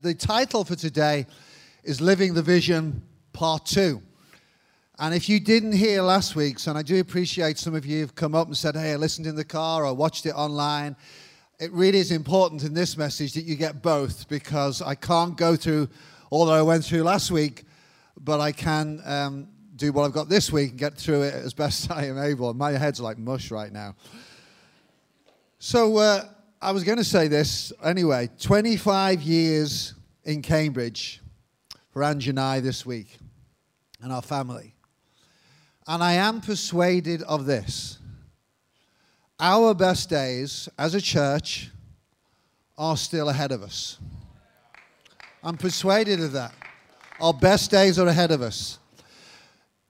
The title for today is Living the Vision Part 2. And if you didn't hear last week's, and I do appreciate some of you have come up and said, hey, I listened in the car or watched it online, it really is important in this message that you get both because I can't go through all that I went through last week, but I can um, do what I've got this week and get through it as best I am able. My head's like mush right now. So, uh, I was going to say this anyway 25 years in Cambridge for Angie and I this week and our family. And I am persuaded of this. Our best days as a church are still ahead of us. I'm persuaded of that. Our best days are ahead of us.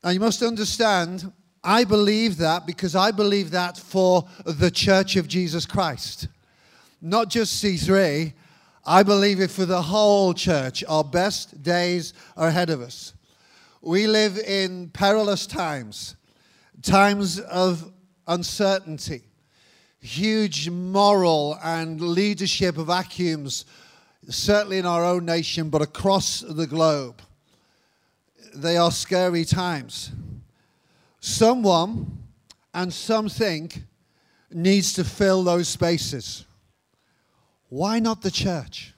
And you must understand, I believe that because I believe that for the church of Jesus Christ not just C3. I believe it for the whole church. Our best days are ahead of us. We live in perilous times, times of uncertainty, huge moral and leadership vacuums, certainly in our own nation, but across the globe. They are scary times. Someone and something needs to fill those spaces. Why not the church?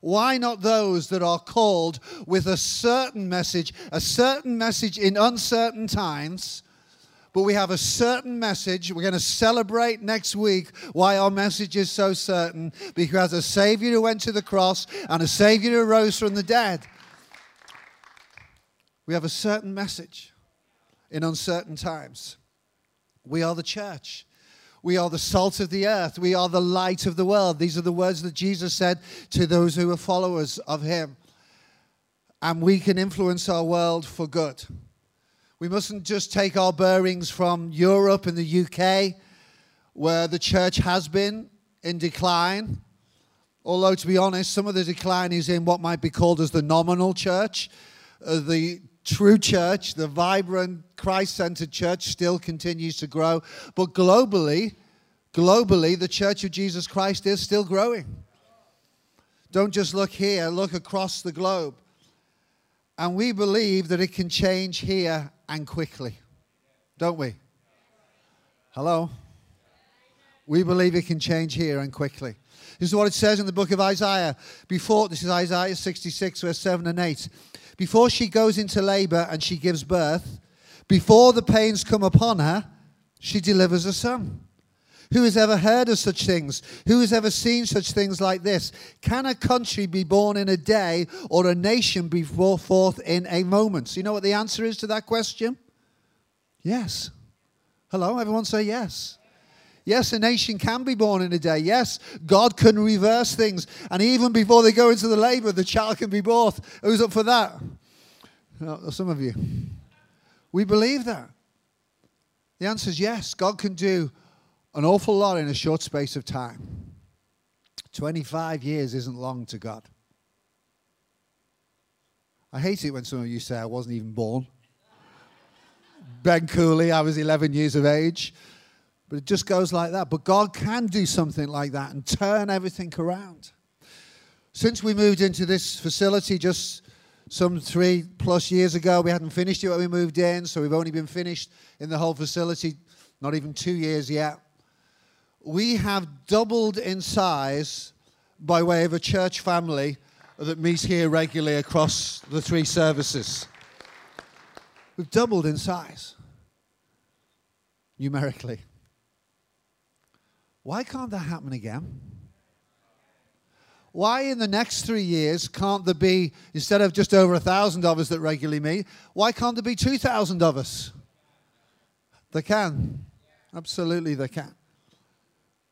Why not those that are called with a certain message, a certain message in uncertain times? But we have a certain message. We're going to celebrate next week why our message is so certain because a Savior who went to the cross and a Savior who rose from the dead. We have a certain message in uncertain times. We are the church. We are the salt of the earth. We are the light of the world. These are the words that Jesus said to those who are followers of him. And we can influence our world for good. We mustn't just take our bearings from Europe and the UK, where the church has been in decline. Although, to be honest, some of the decline is in what might be called as the nominal church. Uh, the true church, the vibrant Christ centered church, still continues to grow. But globally, globally, the church of Jesus Christ is still growing. Don't just look here, look across the globe. And we believe that it can change here and quickly. Don't we? Hello? We believe it can change here and quickly. This is what it says in the book of Isaiah. Before, this is Isaiah 66, verse 7 and 8 before she goes into labor and she gives birth, before the pains come upon her, she delivers a son. Who has ever heard of such things? Who has ever seen such things like this? Can a country be born in a day or a nation be brought forth in a moment? So you know what the answer is to that question? Yes. Hello, everyone say yes. Yes, a nation can be born in a day. Yes, God can reverse things. And even before they go into the labor, the child can be born. Who's up for that? some of you. We believe that. The answer is yes. God can do an awful lot in a short space of time. 25 years isn't long to God. I hate it when some of you say I wasn't even born. Ben Cooley, I was 11 years of age. But it just goes like that. But God can do something like that and turn everything around. Since we moved into this facility just some three plus years ago, we hadn't finished it when we moved in, so we've only been finished in the whole facility, not even two years yet. We have doubled in size by way of a church family that meets here regularly across the three services. We've doubled in size numerically. Why can't that happen again? Why in the next three years can't there be, instead of just over a thousand of us that regularly meet, why can't there be 2,000 of us? They can. Absolutely, they can.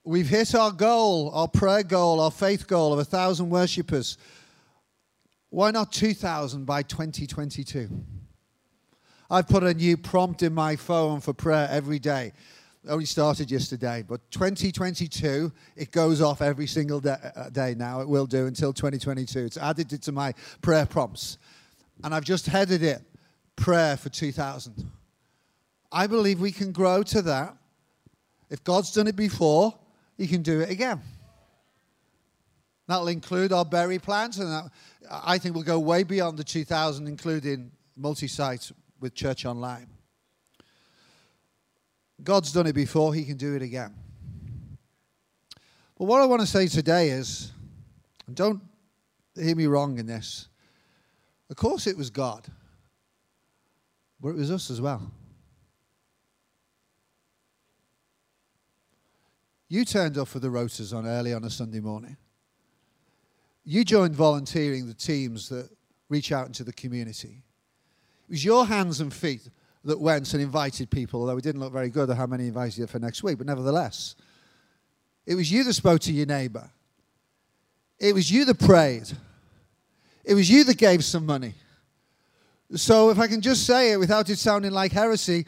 We've hit our goal, our prayer goal, our faith goal of a thousand worshippers. Why not 2,000 by 2022? I've put a new prompt in my phone for prayer every day only started yesterday, but 2022, it goes off every single day, uh, day, now. It will do until 2022. It's added it to my prayer prompts. And I've just headed it prayer for 2000. I believe we can grow to that. If God's done it before, He can do it again. That'll include our Bury plants, and that, I think we'll go way beyond the 2,000, including multi site with Church Online. God's done it before, He can do it again. But what I want to say today is, and don't hear me wrong in this, of course it was God, but it was us as well. You turned up for the rotas on early on a Sunday morning. You joined volunteering the teams that reach out into the community. It was your hands and feet that went and invited people, although it didn't look very good at how many invited you for next week, but nevertheless. It was you that spoke to your neighbor. It was you that prayed. It was you that gave some money. So, if I can just say it without it sounding like heresy,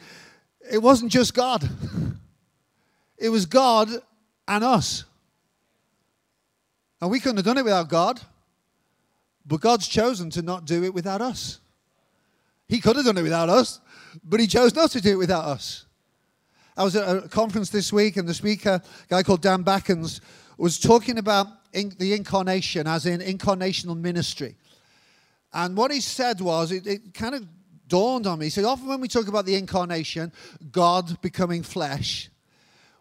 it wasn't just God, it was God and us. And we couldn't have done it without God, but God's chosen to not do it without us. He could have done it without us, but He chose not to do it without us. I was at a conference this week, and the speaker, a guy called Dan Backens, was talking about in, the incarnation, as in incarnational ministry. And what he said was, it, it kind of dawned on me. He said, often when we talk about the incarnation, God becoming flesh,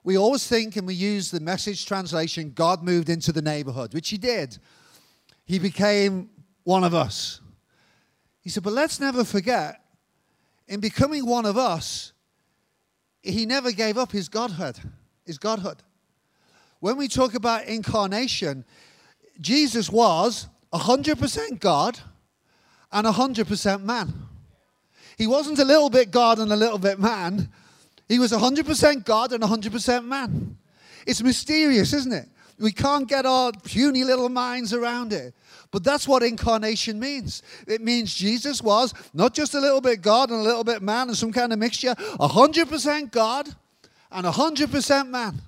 we always think and we use the message translation, God moved into the neighborhood, which he did. He became one of us. He said, but let's never forget, in becoming one of us, he never gave up his godhood, his godhood. When we talk about incarnation, Jesus was 100% God and 100% man. He wasn't a little bit God and a little bit man. He was 100% God and 100% man. It's mysterious, isn't it? We can't get our puny little minds around it. But that's what incarnation means. It means Jesus was not just a little bit God and a little bit man and some kind of mixture, 100% God and 100% man.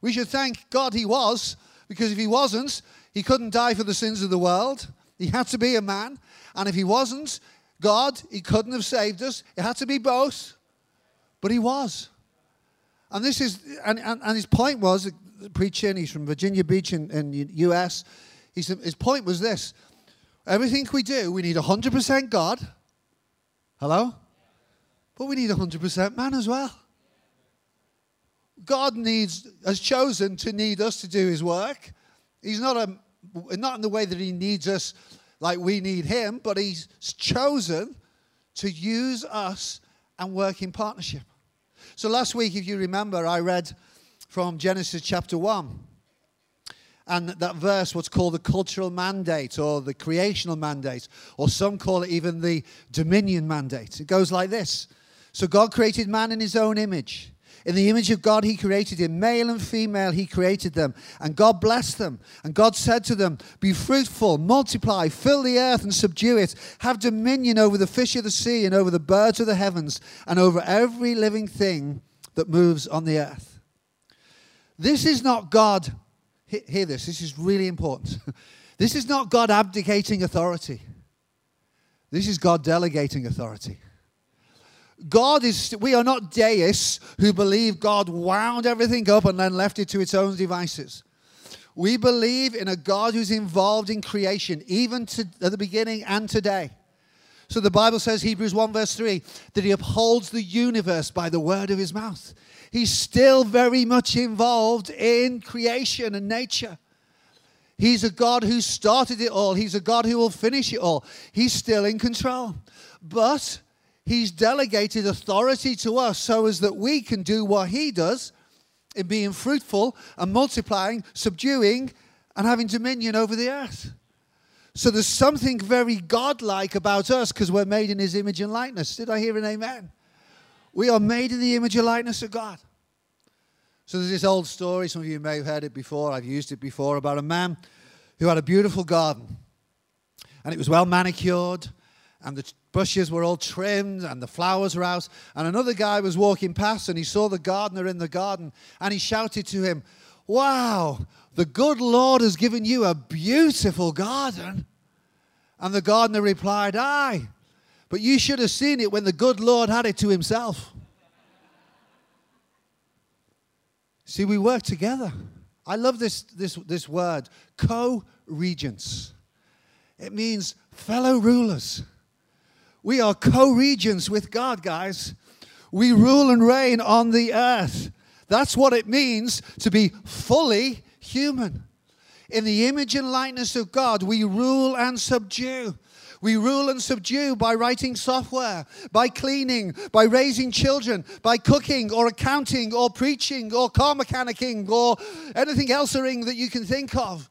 We should thank God he was, because if he wasn't, he couldn't die for the sins of the world. He had to be a man. And if he wasn't God, he couldn't have saved us. It had to be both. But he was. And this is, and, and, and his point was, preaching, he's from Virginia Beach in, in US. He's, his point was this everything we do, we need 100% God. Hello? But we need 100% man as well. God needs, has chosen to need us to do his work. He's not, a, not in the way that he needs us like we need him, but he's chosen to use us and work in partnership. So last week, if you remember, I read from Genesis chapter 1. And that verse, what's called the cultural mandate or the creational mandate, or some call it even the dominion mandate. It goes like this So God created man in his own image. In the image of God, He created him. Male and female, He created them. And God blessed them. And God said to them, Be fruitful, multiply, fill the earth and subdue it. Have dominion over the fish of the sea and over the birds of the heavens and over every living thing that moves on the earth. This is not God. Hear this, this is really important. This is not God abdicating authority. This is God delegating authority. God is, we are not deists who believe God wound everything up and then left it to its own devices. We believe in a God who's involved in creation, even to, at the beginning and today. So the Bible says, Hebrews 1, verse 3, that he upholds the universe by the word of his mouth. He's still very much involved in creation and nature. He's a God who started it all, He's a God who will finish it all. He's still in control. But He's delegated authority to us so as that we can do what He does in being fruitful and multiplying, subduing, and having dominion over the earth. So there's something very godlike about us because we're made in His image and likeness. Did I hear an amen? We are made in the image and likeness of God. So there's this old story, some of you may have heard it before, I've used it before, about a man who had a beautiful garden. And it was well manicured, and the bushes were all trimmed and the flowers were out. And another guy was walking past and he saw the gardener in the garden and he shouted to him, Wow, the good Lord has given you a beautiful garden. And the gardener replied, Aye, but you should have seen it when the good Lord had it to himself. See, we work together. I love this, this, this word, co regents. It means fellow rulers. We are co regents with God, guys. We rule and reign on the earth. That's what it means to be fully human. In the image and likeness of God, we rule and subdue. We rule and subdue by writing software, by cleaning, by raising children, by cooking or accounting or preaching or car mechanicking or anything else that you can think of.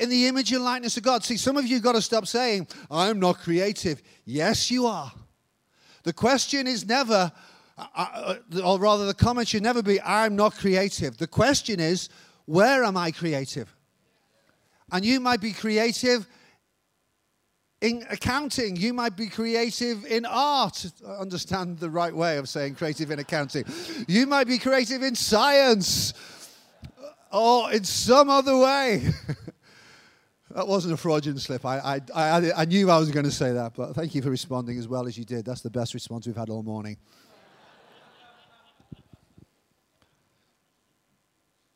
In the image and likeness of God. See, some of you got to stop saying, I'm not creative. Yes, you are. The question is never, uh, uh, or rather, the comment should never be, I'm not creative. The question is, where am I creative? And you might be creative in accounting. You might be creative in art. Understand the right way of saying creative in accounting. You might be creative in science or in some other way. that wasn't a fraudulent slip. I, I, I, I knew I was going to say that, but thank you for responding as well as you did. That's the best response we've had all morning.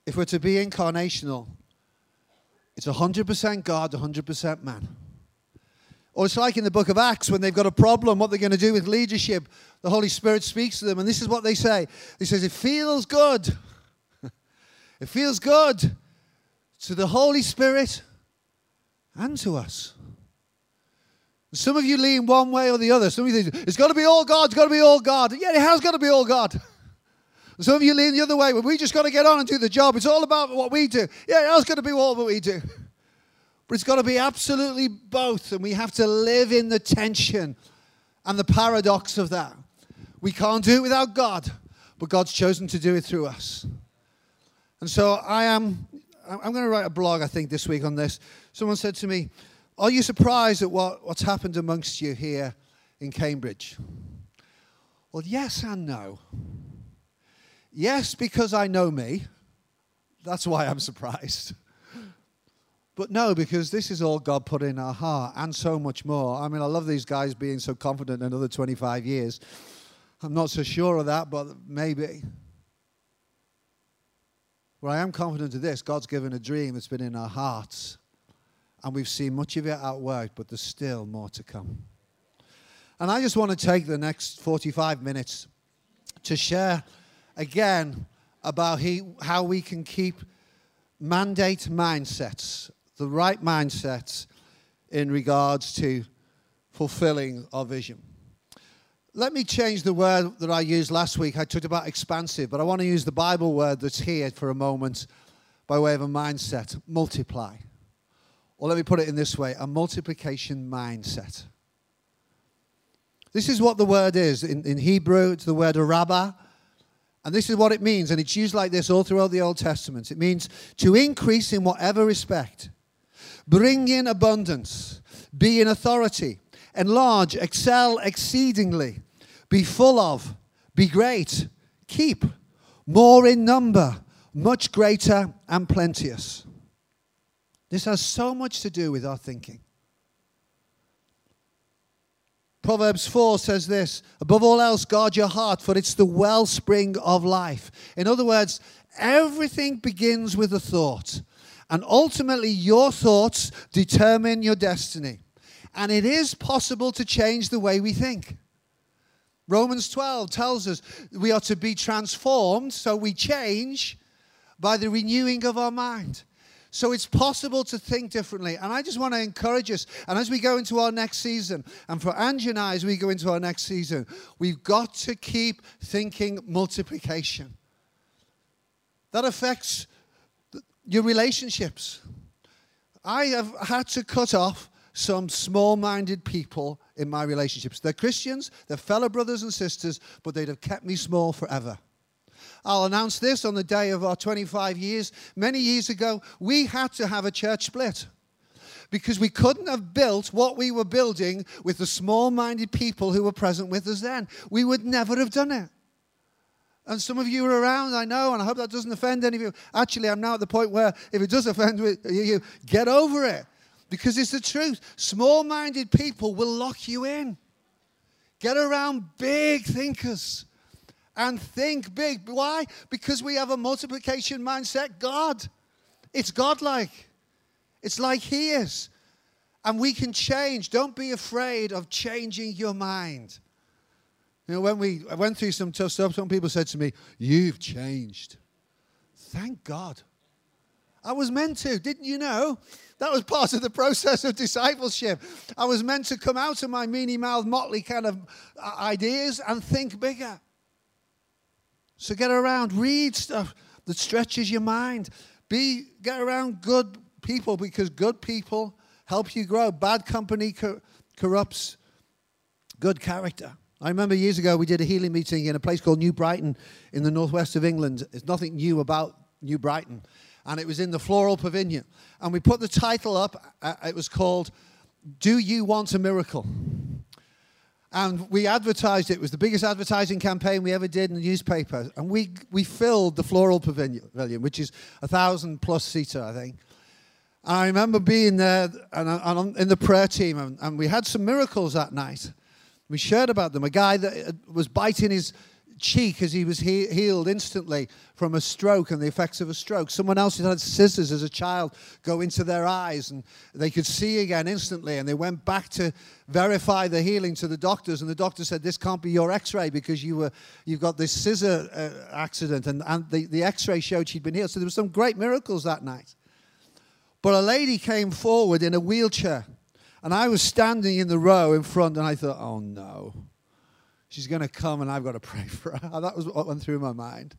If we're to be incarnational, it's 100% God, 100% man. Or it's like in the book of Acts when they've got a problem, what they're going to do with leadership. The Holy Spirit speaks to them, and this is what they say. He says, It feels good. it feels good to the Holy Spirit and to us. Some of you lean one way or the other. Some of you think, it's got to be all God, it's got to be all God. Yeah, it has got to be all God. Some of you lean the other way. Well, we just got to get on and do the job. It's all about what we do. Yeah, it has got to be all what we do. But it's got to be absolutely both, and we have to live in the tension and the paradox of that. We can't do it without God, but God's chosen to do it through us. And so I am, I'm going to write a blog, I think, this week on this. Someone said to me, Are you surprised at what, what's happened amongst you here in Cambridge? Well, yes and no. Yes, because I know me. That's why I'm surprised. But no, because this is all God put in our heart and so much more. I mean, I love these guys being so confident another 25 years. I'm not so sure of that, but maybe. Well, I am confident of this God's given a dream that's been in our hearts, and we've seen much of it at work, but there's still more to come. And I just want to take the next 45 minutes to share again about he, how we can keep mandate mindsets the right mindsets in regards to fulfilling our vision. Let me change the word that I used last week. I talked about expansive, but I want to use the Bible word that's here for a moment by way of a mindset multiply. Or let me put it in this way a multiplication mindset. This is what the word is. In, in Hebrew, it's the word araba. And this is what it means. And it's used like this all throughout the Old Testament. It means to increase in whatever respect bring in abundance, be in authority, enlarge, excel exceedingly, be full of, be great, keep, more in number, much greater and plenteous. This has so much to do with our thinking. Proverbs 4 says this Above all else, guard your heart, for it's the wellspring of life. In other words, everything begins with a thought. And ultimately, your thoughts determine your destiny. And it is possible to change the way we think. Romans 12 tells us we are to be transformed, so we change by the renewing of our mind. So it's possible to think differently. And I just want to encourage us. And as we go into our next season, and for Angie and I, as we go into our next season, we've got to keep thinking multiplication. That affects your relationships. I have had to cut off some small minded people in my relationships. They're Christians, they're fellow brothers and sisters, but they'd have kept me small forever. I'll announce this on the day of our 25 years. Many years ago, we had to have a church split because we couldn't have built what we were building with the small minded people who were present with us then. We would never have done it. And some of you are around, I know, and I hope that doesn't offend any of you. Actually, I'm now at the point where if it does offend you, get over it. Because it's the truth. Small minded people will lock you in. Get around big thinkers and think big. Why? Because we have a multiplication mindset God. It's godlike. It's like He is. And we can change. Don't be afraid of changing your mind. You know, when we I went through some tough stuff, some people said to me, You've changed. Thank God. I was meant to, didn't you know? That was part of the process of discipleship. I was meant to come out of my mealy mouth, motley kind of uh, ideas and think bigger. So get around, read stuff that stretches your mind. Be get around good people because good people help you grow. Bad company cor- corrupts good character. I remember years ago we did a healing meeting in a place called New Brighton in the northwest of England. There's nothing new about New Brighton. And it was in the Floral Pavilion. And we put the title up. Uh, it was called Do You Want a Miracle? And we advertised it. It was the biggest advertising campaign we ever did in the newspaper. And we, we filled the Floral Pavilion, which is a thousand plus seater, I think. And I remember being there and, and in the prayer team, and, and we had some miracles that night. We shared about them. A guy that uh, was biting his cheek as he was he- healed instantly from a stroke and the effects of a stroke. Someone else had had scissors as a child go into their eyes and they could see again instantly. And they went back to verify the healing to the doctors. And the doctor said, This can't be your x ray because you were, you've got this scissor uh, accident. And, and the, the x ray showed she'd been healed. So there were some great miracles that night. But a lady came forward in a wheelchair. And I was standing in the row in front, and I thought, oh no, she's going to come, and I've got to pray for her. That was what went through my mind.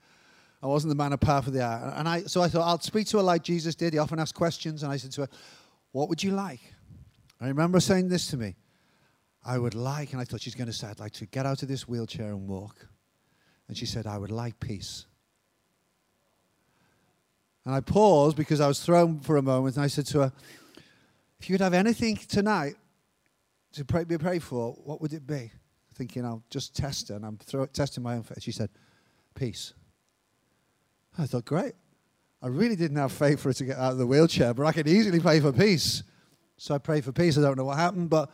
I wasn't the man of power for the hour. And I, so I thought, I'll speak to her like Jesus did. He often asked questions, and I said to her, What would you like? I remember saying this to me. I would like, and I thought she's going to say, I'd like to get out of this wheelchair and walk. And she said, I would like peace. And I paused because I was thrown for a moment, and I said to her, If you could have anything tonight to pray, be prayed for, what would it be? Thinking I'll just test her, and I'm throw, testing my own faith. She said, Peace. I thought, Great. I really didn't have faith for her to get out of the wheelchair, but I could easily pray for peace. So I prayed for peace. I don't know what happened, but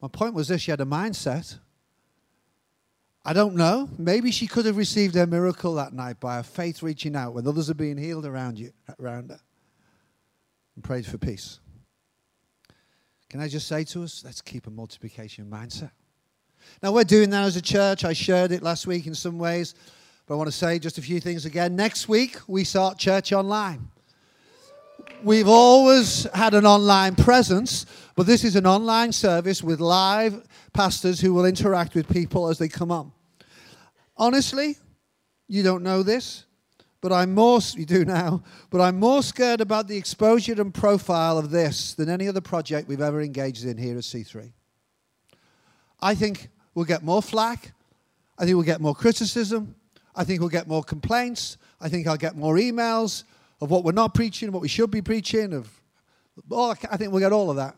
my point was this she had a mindset. I don't know. Maybe she could have received a miracle that night by her faith reaching out when others are being healed around you, around her, and prayed for peace. Can I just say to us, let's keep a multiplication mindset. Now we're doing that as a church. I shared it last week in some ways, but I want to say just a few things again. Next week we start church online. We've always had an online presence, but this is an online service with live pastors who will interact with people as they come on. Honestly, you don't know this, but I'm more, you do now, but I'm more scared about the exposure and profile of this than any other project we've ever engaged in here at C3. I think we'll get more flack. I think we'll get more criticism. I think we'll get more complaints. I think I'll get more emails of what we're not preaching, what we should be preaching, of I think we'll get all of that.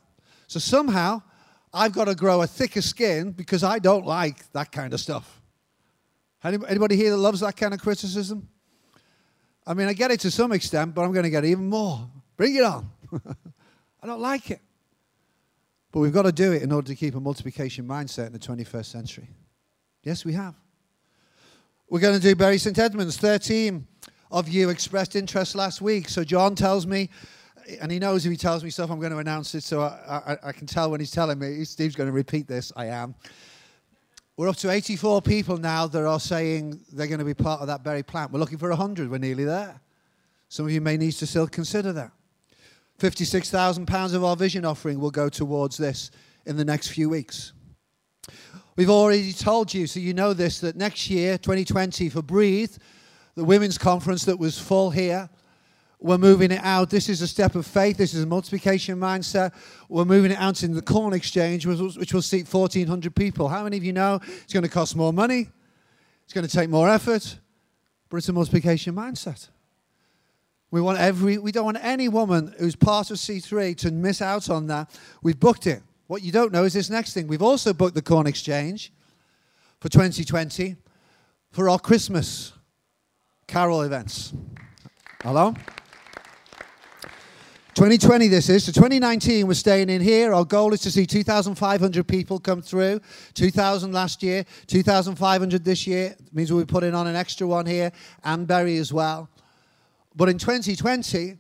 So somehow, I've got to grow a thicker skin because I don't like that kind of stuff. Anybody here that loves that kind of criticism? I mean, I get it to some extent, but I'm going to get even more. Bring it on. I don't like it. But we've got to do it in order to keep a multiplication mindset in the 21st century. Yes, we have. We're going to do Bury St. Edmunds. 13 of you expressed interest last week. So John tells me, and he knows if he tells me stuff, I'm going to announce it. So I, I, I can tell when he's telling me. Steve's going to repeat this. I am. We're up to 84 people now that are saying they're going to be part of that Bury plant. We're looking for 100. We're nearly there. Some of you may need to still consider that. £56,000 of our vision offering will go towards this in the next few weeks. We've already told you, so you know this, that next year, 2020, for Breathe, the women's conference that was full here, we're moving it out. This is a step of faith. This is a multiplication mindset. We're moving it out in the Corn Exchange, which will seat 1,400 people. How many of you know it's going to cost more money? It's going to take more effort, but it's a multiplication mindset. We want every. We don't want any woman who's part of C3 to miss out on that. We've booked it. What you don't know is this next thing. We've also booked the Corn Exchange for 2020 for our Christmas carol events. Hello. 2020 this is. So 2019 we're staying in here. Our goal is to see 2,500 people come through. 2,000 last year, 2,500 this year. It means we'll be putting on an extra one here and Bury as well. But in 2020,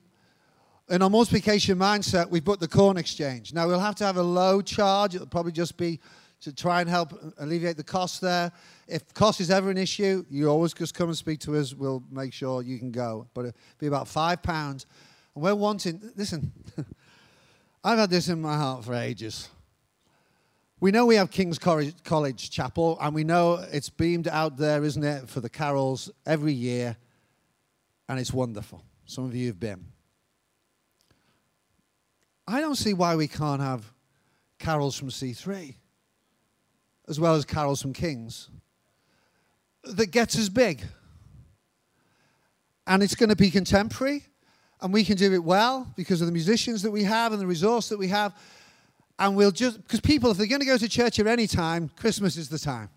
in our multiplication mindset, we've put the corn exchange. Now, we'll have to have a low charge. It'll probably just be to try and help alleviate the cost there. If cost is ever an issue, you always just come and speak to us. We'll make sure you can go. But it'll be about five pounds. And we're wanting, listen, I've had this in my heart for ages. We know we have King's College Chapel, and we know it's beamed out there, isn't it, for the carols every year, and it's wonderful. Some of you have been. I don't see why we can't have carols from C3 as well as carols from Kings that gets us big. And it's going to be contemporary, and we can do it well because of the musicians that we have and the resource that we have. And we'll just, because people, if they're going to go to church at any time, Christmas is the time.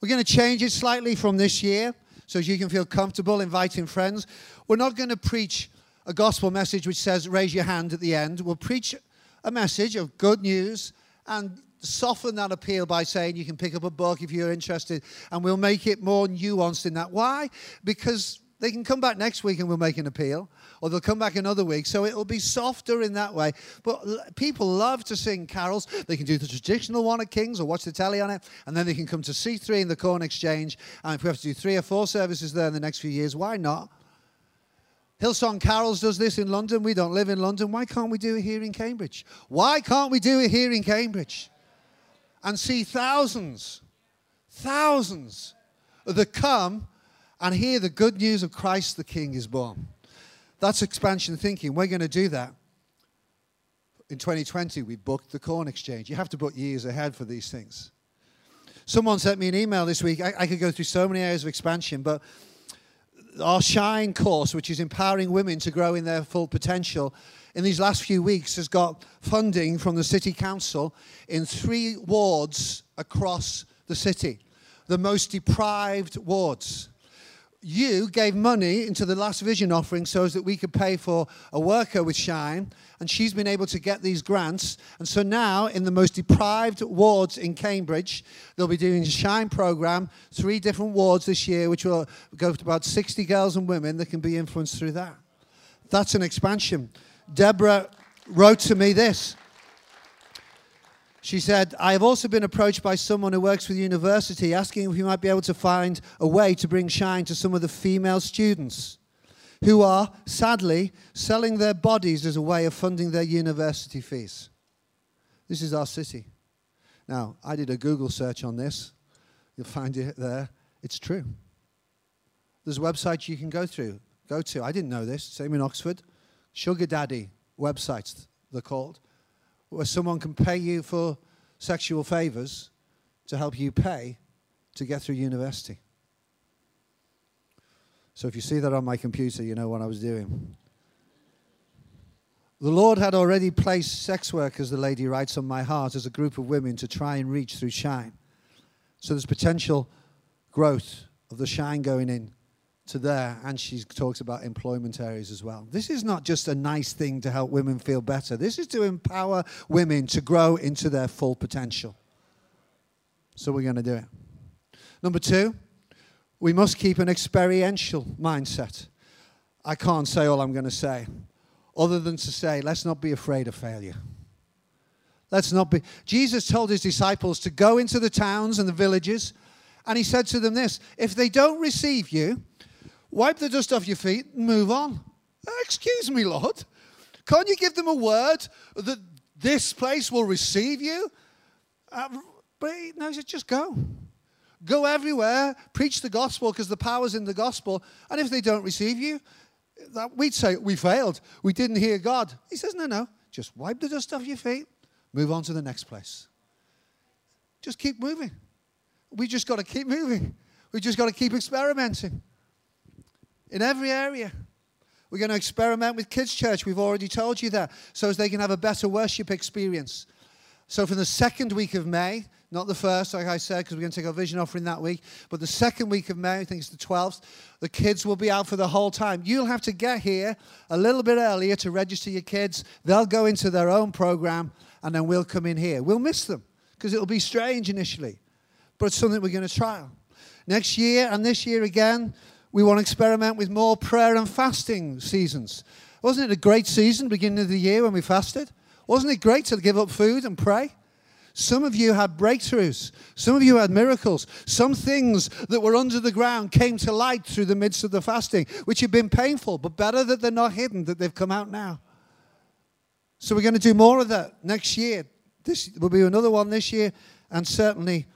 We're going to change it slightly from this year so you can feel comfortable inviting friends. We're not going to preach a gospel message which says raise your hand at the end. We'll preach a message of good news and soften that appeal by saying you can pick up a book if you're interested, and we'll make it more nuanced in that. Why? Because they can come back next week and we'll make an appeal, or they'll come back another week. So it'll be softer in that way. But people love to sing carols. They can do the traditional one at King's or watch the telly on it, and then they can come to C3 in the Corn Exchange. And if we have to do three or four services there in the next few years, why not? Hillsong Carols does this in London. We don't live in London. Why can't we do it here in Cambridge? Why can't we do it here in Cambridge? And see thousands, thousands that come and here, the good news of Christ the King is born. That's expansion thinking. We're going to do that. In 2020, we booked the Corn Exchange. You have to book years ahead for these things. Someone sent me an email this week. I, I could go through so many areas of expansion, but our Shine course, which is empowering women to grow in their full potential, in these last few weeks has got funding from the City Council in three wards across the city, the most deprived wards. You gave money into the last vision offering so that we could pay for a worker with Shine, and she's been able to get these grants. And so now, in the most deprived wards in Cambridge, they'll be doing a Shine program, three different wards this year, which will go to about 60 girls and women that can be influenced through that. That's an expansion. Deborah wrote to me this. She said, I have also been approached by someone who works with the university asking if we might be able to find a way to bring shine to some of the female students who are, sadly, selling their bodies as a way of funding their university fees. This is our city. Now, I did a Google search on this. You'll find it there. It's true. There's websites you can go through, go to. I didn't know this. Same in Oxford. Sugar daddy websites, they're called, where someone can pay you for sexual favors to help you pay to get through university. So if you see that on my computer, you know what I was doing. The Lord had already placed sex workers, the lady writes, on my heart as a group of women to try and reach through shine. So there's potential growth of the shine going in to there, and she talks about employment areas as well. This is not just a nice thing to help women feel better, this is to empower women to grow into their full potential. So we're going to do it. Number two, we must keep an experiential mindset. I can't say all I'm going to say, other than to say, let's not be afraid of failure. Let's not be. Jesus told his disciples to go into the towns and the villages, and he said to them this if they don't receive you, wipe the dust off your feet, and move on. Excuse me, Lord. Can't you give them a word that this place will receive you? Uh, but no, he said, just go. Go everywhere, preach the gospel because the power's in the gospel. And if they don't receive you, that, we'd say, we failed. We didn't hear God. He says, no, no. Just wipe the dust off your feet, move on to the next place. Just keep moving. We just got to keep moving. We just got to keep experimenting in every area. We're going to experiment with Kids Church. We've already told you that, so as they can have a better worship experience. So, from the second week of May, not the first, like I said, because we're going to take our vision offering that week, but the second week of May, I think it's the 12th, the kids will be out for the whole time. You'll have to get here a little bit earlier to register your kids. They'll go into their own program, and then we'll come in here. We'll miss them because it'll be strange initially, but it's something we're going to trial. Next year and this year again, we want to experiment with more prayer and fasting seasons. Wasn't it a great season, beginning of the year when we fasted? Wasn't it great to give up food and pray? Some of you had breakthroughs. Some of you had miracles. Some things that were under the ground came to light through the midst of the fasting, which had been painful, but better that they're not hidden, that they've come out now. So we're going to do more of that next year. This will be another one this year, and certainly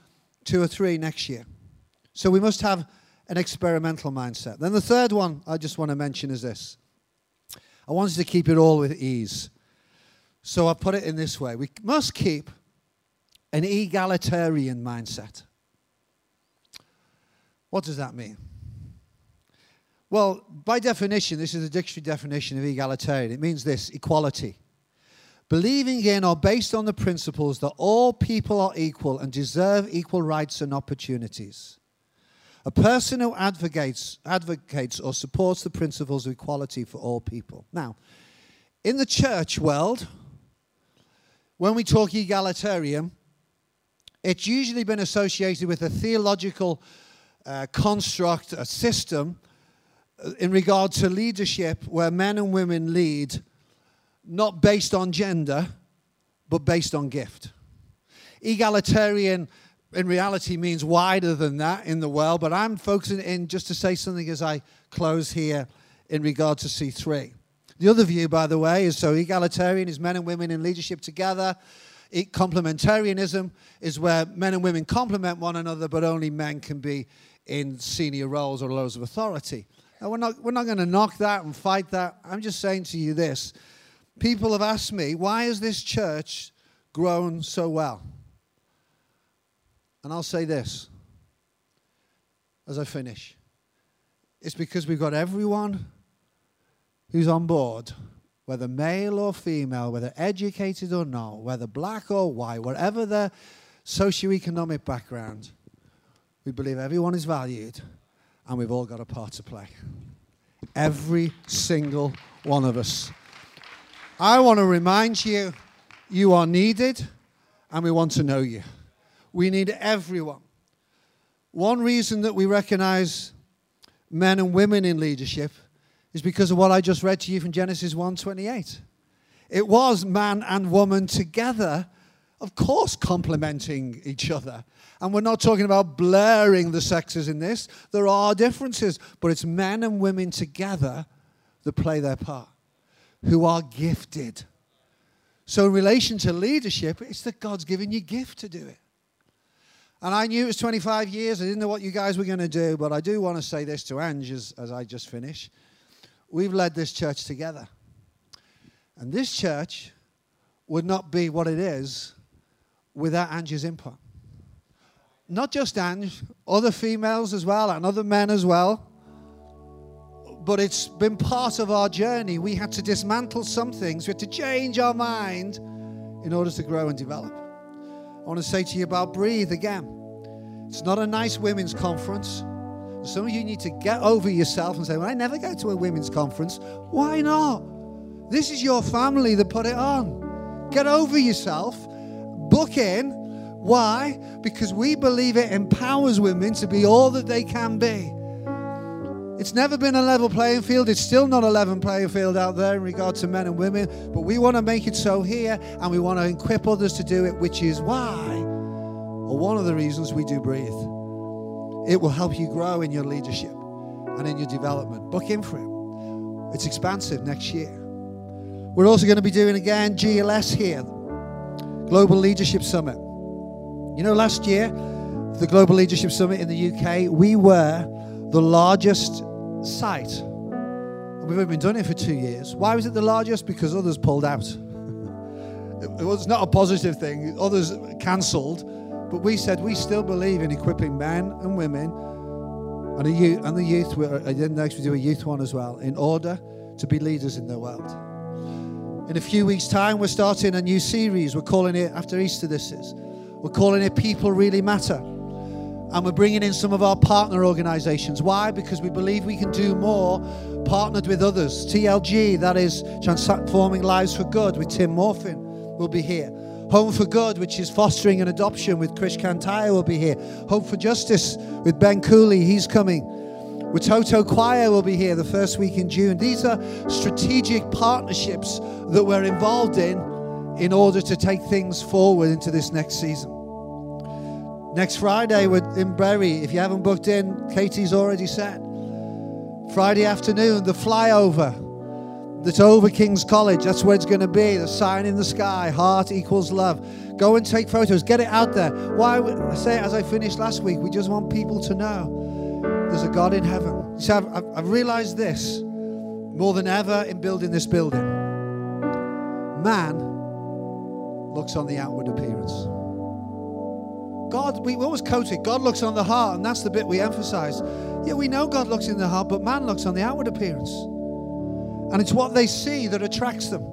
two or three next year. So we must have an experimental mindset. Then the third one I just want to mention is this I wanted to keep it all with ease. So I put it in this way we must keep an egalitarian mindset. What does that mean? Well, by definition, this is the dictionary definition of egalitarian. It means this equality. Believing in or based on the principles that all people are equal and deserve equal rights and opportunities. A person who advocates, advocates or supports the principles of equality for all people. Now, in the church world, when we talk egalitarian, it's usually been associated with a theological uh, construct, a system uh, in regard to leadership where men and women lead not based on gender, but based on gift. Egalitarian in reality means wider than that in the world, but I'm focusing in just to say something as I close here in regard to C3. The other view, by the way, is so egalitarian is men and women in leadership together. Complementarianism is where men and women complement one another, but only men can be in senior roles or roles of authority. Now, we're not, we're not going to knock that and fight that. I'm just saying to you this. People have asked me, why has this church grown so well? And I'll say this as I finish it's because we've got everyone who's on board, whether male or female, whether educated or not, whether black or white, whatever their socioeconomic background, we believe everyone is valued and we've all got a part to play. Every single one of us. I want to remind you you are needed and we want to know you. We need everyone. One reason that we recognize men and women in leadership is because of what I just read to you from Genesis 1:28. It was man and woman together, of course, complementing each other. And we're not talking about blurring the sexes in this. There are differences, but it's men and women together that play their part, who are gifted. So, in relation to leadership, it's that God's given you gift to do it. And I knew it was 25 years. I didn't know what you guys were going to do, but I do want to say this to Ange as, as I just finish. We've led this church together. And this church would not be what it is without Ange's input. Not just Ange, other females as well, and other men as well. But it's been part of our journey. We had to dismantle some things, we had to change our mind in order to grow and develop. I want to say to you about Breathe again. It's not a nice women's conference. Some of you need to get over yourself and say, Well, I never go to a women's conference. Why not? This is your family that put it on. Get over yourself. Book in. Why? Because we believe it empowers women to be all that they can be. It's never been a level playing field. It's still not a level playing field out there in regard to men and women. But we want to make it so here and we want to equip others to do it, which is why, or one of the reasons we do breathe. It will help you grow in your leadership and in your development. Book in for it. It's expansive next year. We're also going to be doing again GLS here, Global Leadership Summit. You know, last year, the Global Leadership Summit in the UK, we were the largest site. We've only been doing it for two years. Why was it the largest? Because others pulled out. it was not a positive thing. Others cancelled. But we said we still believe in equipping men and women and, youth, and the youth. Then next we do a youth one as well in order to be leaders in the world. In a few weeks' time, we're starting a new series. We're calling it, after Easter, this is. We're calling it People Really Matter. And we're bringing in some of our partner organizations. Why? Because we believe we can do more partnered with others. TLG, that is Transforming Lives for Good with Tim Morfin, will be here. Home for Good, which is fostering an adoption with Krish Kandiah, will be here. Hope for Justice with Ben Cooley, he's coming. Watoto Choir will be here the first week in June. These are strategic partnerships that we're involved in in order to take things forward into this next season. Next Friday, we're in Bury. If you haven't booked in, Katie's already set. Friday afternoon, the flyover that's over King's College. That's where it's going to be. The sign in the sky, heart equals love. Go and take photos. Get it out there. Why I say it as I finished last week, we just want people to know there's a God in heaven. See, I've, I've realized this more than ever in building this building. Man looks on the outward appearance. God, we always quote it, God looks on the heart, and that's the bit we emphasize. Yeah, we know God looks in the heart, but man looks on the outward appearance. And it's what they see that attracts them.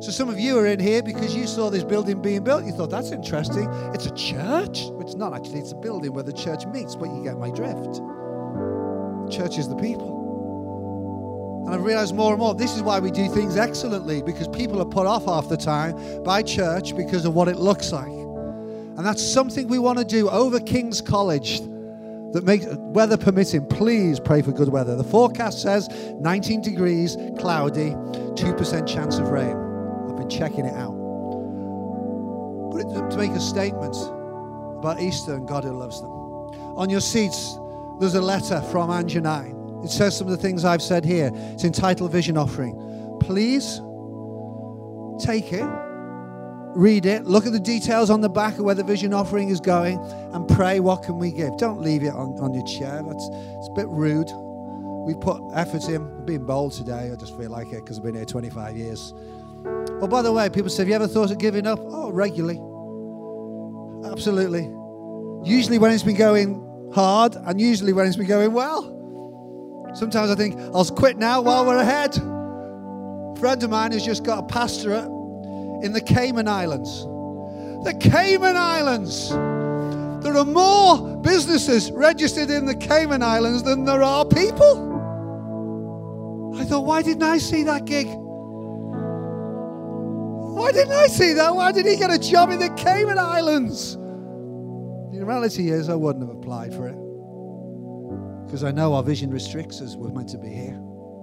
So some of you are in here because you saw this building being built. You thought, that's interesting. It's a church. It's not actually, it's a building where the church meets, but you get my drift. Church is the people. And I've realized more and more this is why we do things excellently because people are put off half the time by church because of what it looks like. And that's something we want to do over King's College that makes weather permitting. Please pray for good weather. The forecast says 19 degrees, cloudy, 2% chance of rain I've been checking it out. But to make a statement about Easter and God who loves them. On your seats, there's a letter from I. It says some of the things I've said here. It's entitled Vision Offering. Please take it, read it, look at the details on the back of where the vision offering is going, and pray, what can we give? Don't leave it on, on your chair. That's it's a bit rude. We put effort in. Being bold today. I just feel like it because I've been here 25 years. Oh, by the way, people say, Have you ever thought of giving up? Oh, regularly. Absolutely. Usually when it's been going hard, and usually when it's been going well. Sometimes I think, I'll quit now while we're ahead. A friend of mine has just got a pastorate in the Cayman Islands. The Cayman Islands. There are more businesses registered in the Cayman Islands than there are people. I thought, why didn't I see that gig? Why didn't I see that? Why did he get a job in the Cayman Islands? The reality is, I wouldn't have applied for it because I know our vision restricts us. We're meant to be here.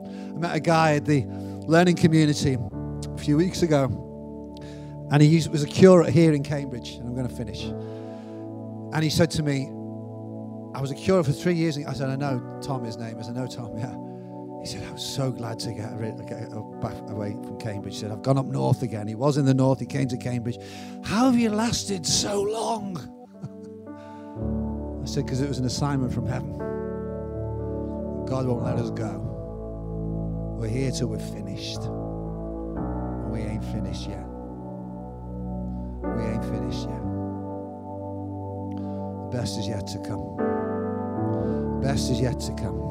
I met a guy at the learning community a few weeks ago, and he was a curate here in Cambridge. And I'm going to finish. And he said to me, I was a curate for three years. I said, I know Tom, his name is. I know Tom, yeah. He said, I was so glad to get, get back away from Cambridge. He said, I've gone up north again. He was in the north, he came to Cambridge. How have you lasted so long? I said, because it was an assignment from heaven. God won't let us go. We're here till we're finished. And we ain't finished yet. We ain't finished yet. The best is yet to come. The best is yet to come.